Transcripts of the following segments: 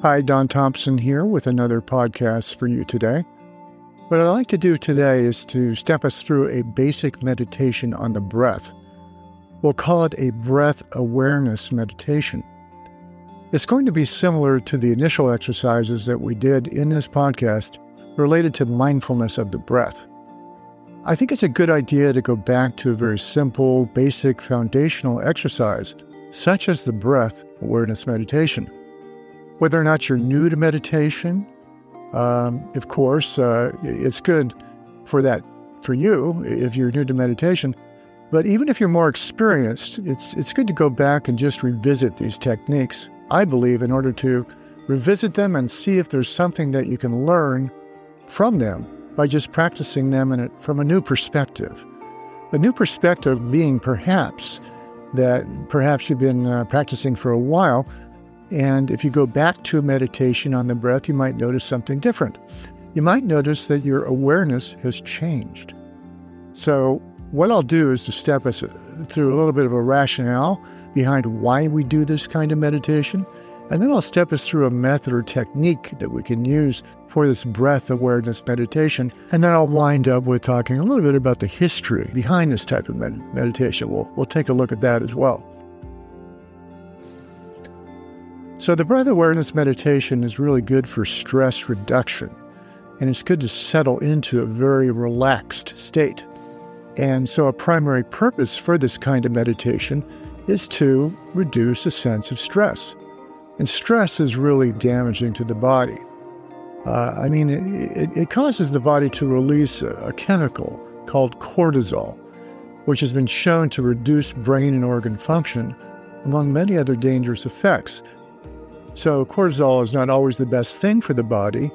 Hi, Don Thompson here with another podcast for you today. What I'd like to do today is to step us through a basic meditation on the breath. We'll call it a breath awareness meditation. It's going to be similar to the initial exercises that we did in this podcast related to mindfulness of the breath. I think it's a good idea to go back to a very simple, basic, foundational exercise, such as the breath awareness meditation. Whether or not you're new to meditation, um, of course, uh, it's good for that for you if you're new to meditation. But even if you're more experienced, it's it's good to go back and just revisit these techniques. I believe in order to revisit them and see if there's something that you can learn from them by just practicing them in from a new perspective. A new perspective being perhaps that perhaps you've been uh, practicing for a while, and if you go back to a meditation on the breath, you might notice something different. You might notice that your awareness has changed. So, what I'll do is to step us through a little bit of a rationale behind why we do this kind of meditation, and then I'll step us through a method or technique that we can use for this breath awareness meditation. And then I'll wind up with talking a little bit about the history behind this type of med- meditation. We'll, we'll take a look at that as well. So, the breath awareness meditation is really good for stress reduction, and it's good to settle into a very relaxed state. And so, a primary purpose for this kind of meditation is to reduce a sense of stress. And stress is really damaging to the body. Uh, I mean, it, it, causes the body to release a, a chemical called cortisol, which has been shown to reduce brain and organ function, among many other dangerous effects. So, cortisol is not always the best thing for the body,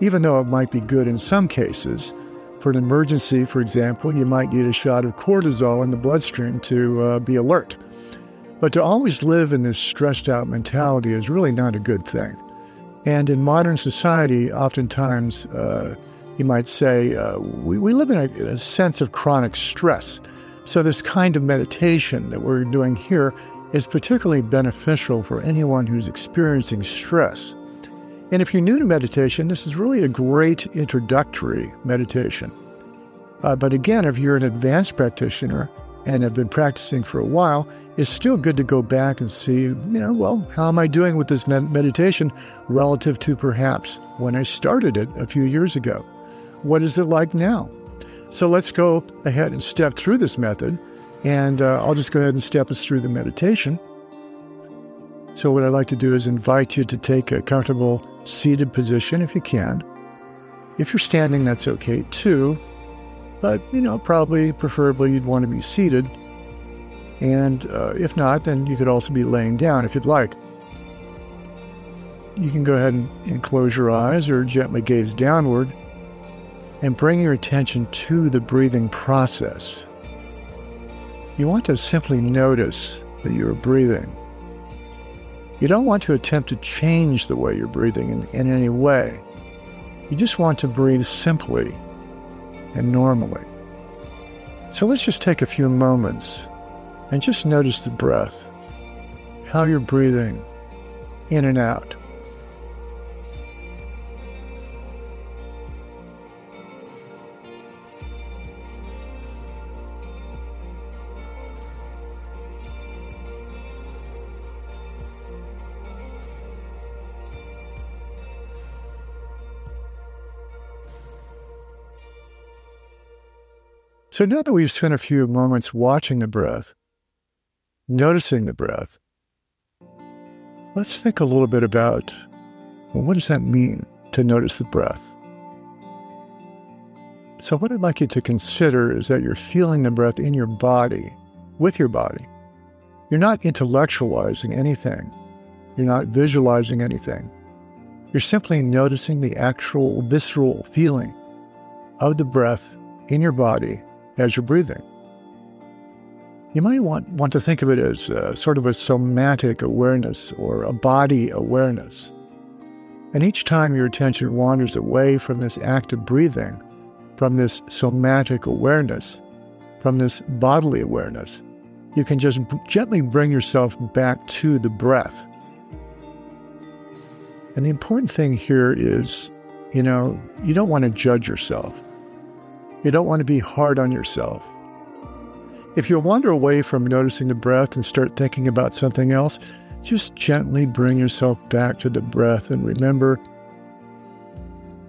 even though it might be good in some cases. For an emergency, for example, you might need a shot of cortisol in the bloodstream to uh, be alert. But to always live in this stressed out mentality is really not a good thing. And in modern society, oftentimes, uh, you might say, uh, we, we live in a, in a sense of chronic stress. So, this kind of meditation that we're doing here is particularly beneficial for anyone who's experiencing stress. And if you're new to meditation, this is really a great introductory meditation. Uh, but again, if you're an advanced practitioner and have been practicing for a while, it's still good to go back and see, you know, well, how am I doing with this med- meditation relative to perhaps when I started it a few years ago? What is it like now? So let's go ahead and step through this method and uh, I'll just go ahead and step us through the meditation. So, what I'd like to do is invite you to take a comfortable seated position if you can. If you're standing, that's okay too. But, you know, probably preferably you'd want to be seated. And uh, if not, then you could also be laying down if you'd like. You can go ahead and, and close your eyes or gently gaze downward and bring your attention to the breathing process. You want to simply notice that you're breathing. You don't want to attempt to change the way you're breathing in, in any way. You just want to breathe simply and normally. So let's just take a few moments and just notice the breath, how you're breathing in and out. So now that we've spent a few moments watching the breath, noticing the breath, let's think a little bit about well, what does that mean to notice the breath? So, what I'd like you to consider is that you're feeling the breath in your body, with your body. You're not intellectualizing anything, you're not visualizing anything. You're simply noticing the actual visceral feeling of the breath in your body as you're breathing. You might want, want to think of it as uh, sort of a somatic awareness or a body awareness. And each time your attention wanders away from this active breathing, from this somatic awareness, from this bodily awareness, you can just b- gently bring yourself back to the breath. And the important thing here is, you know, you don't want to judge yourself. You don't want to be hard on yourself. If you wander away from noticing the breath and start thinking about something else, just gently bring yourself back to the breath and remember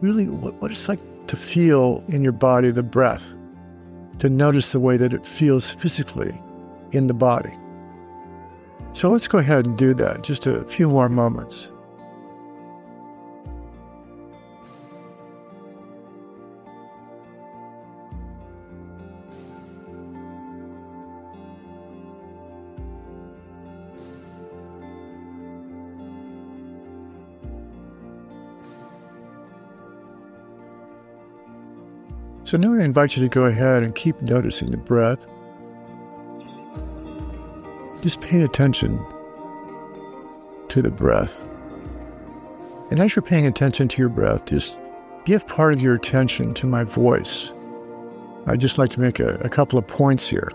really what, it's like to feel in your body the breath, to notice the way that it feels physically in the body. So let's go ahead and do that, just a few more moments. So now I invite you to go ahead and keep noticing the breath. Just pay attention to the breath. And as you're paying attention to your breath, just give part of your attention to my voice. I'd just like to make a, a couple of points here.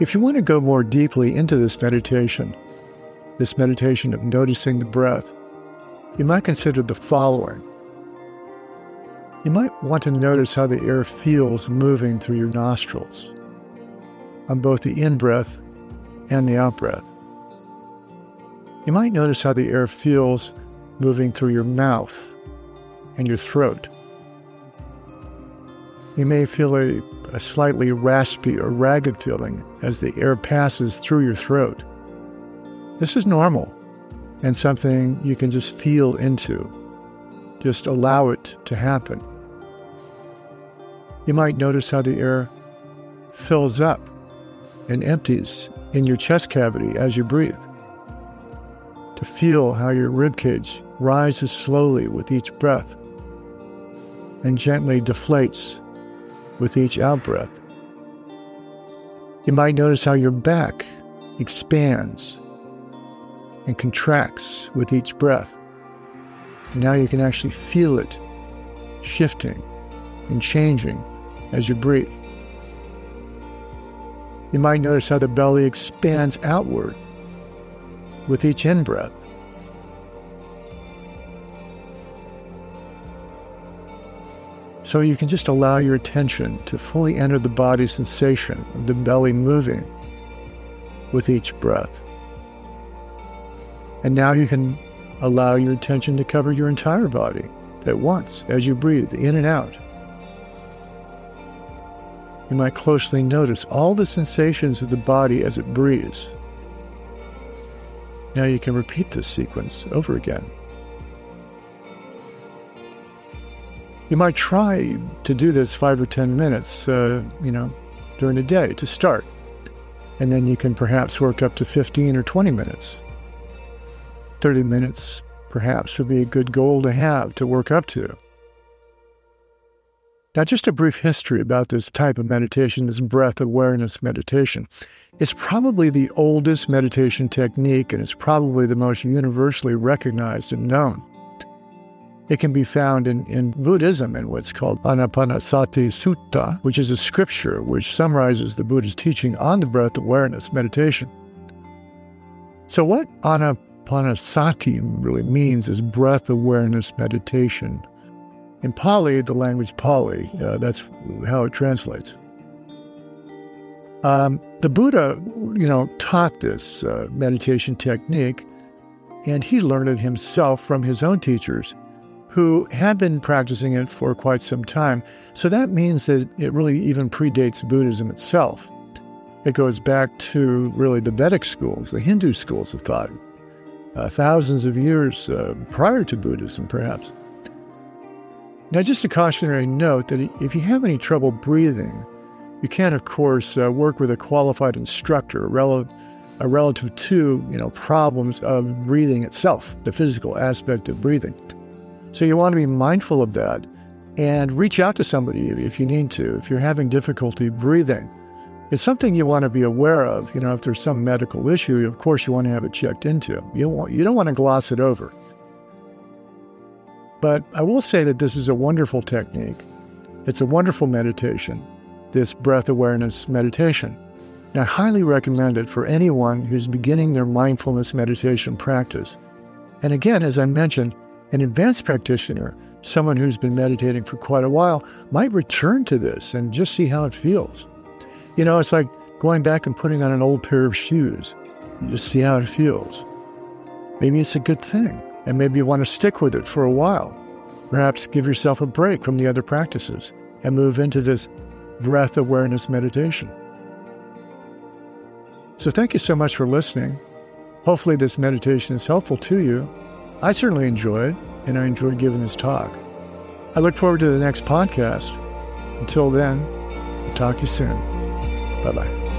If you want to go more deeply into this meditation, this meditation of noticing the breath, you might consider the following. You might want to notice how the air feels moving through your nostrils on both the in breath and the out breath. You might notice how the air feels moving through your mouth and your throat. You may feel a, a slightly raspy or ragged feeling as the air passes through your throat. This is normal and something you can just feel into. Just allow it to happen. You might notice how the air fills up and empties in your chest cavity as you breathe. To feel how your ribcage rises slowly with each breath and gently deflates with each out breath. You might notice how your back expands and contracts with each breath. now you can actually feel it shifting and changing as you breathe. You might notice how the belly expands outward with each in breath. So you can just allow your attention to fully enter the body sensation of the belly moving with each breath. And now you can allow your attention to cover your entire body at once as you breathe in and out you might closely notice all the sensations of the body as it breathes. Now you can repeat this sequence over again. You might try to do this five or 10 minutes, uh, you know, during the day to start. And then you can perhaps work up to 15 or 20 minutes. 30 minutes perhaps would be a good goal to have to work up to. Now, just a brief history about this type of meditation, this breath awareness meditation. It's probably the oldest meditation technique, and it's probably the most universally recognized and known. It can be found in, in Buddhism in what's called Anapanasati Sutta, which is a scripture which summarizes the Buddha's teaching on the breath awareness meditation. So, what Anapanasati really means is breath awareness meditation in Pali, the language Pali, uh, that's how it translates. Um, the Buddha, you know, taught this uh, meditation technique, and he learned it himself from his own teachers who had been practicing it for quite some time. So that means that it really even predates Buddhism itself. It goes back to really the Vedic schools, the Hindu schools of thought, uh, thousands of years uh, prior to Buddhism, perhaps. Now, just a cautionary note that if you have any trouble breathing, you can, of course, uh, work with a qualified instructor rel- relative to you know problems of breathing itself, the physical aspect of breathing. So you want to be mindful of that and reach out to somebody if you need to. If you're having difficulty breathing, it's something you want to be aware of. You know, if there's some medical issue, of course you want to have it checked into. You want, you don't want to gloss it over. But I will say that this is a wonderful technique. It's a wonderful meditation, this breath awareness meditation. And I highly recommend it for anyone who's beginning their mindfulness meditation practice. And again, as I mentioned, an advanced practitioner, someone who's been meditating for quite a while, might return to this and just see how it feels. You know, it's like going back and putting on an old pair of shoes. You just see how it feels. Maybe it's a good thing, and maybe you want to stick with it for a while. Perhaps give yourself a break from the other practices and move into this breath awareness meditation. So, thank you so much for listening. Hopefully, this meditation is helpful to you. I certainly enjoyed, and I enjoyed giving this talk. I look forward to the next podcast. Until then, I'll talk to you soon. Bye bye.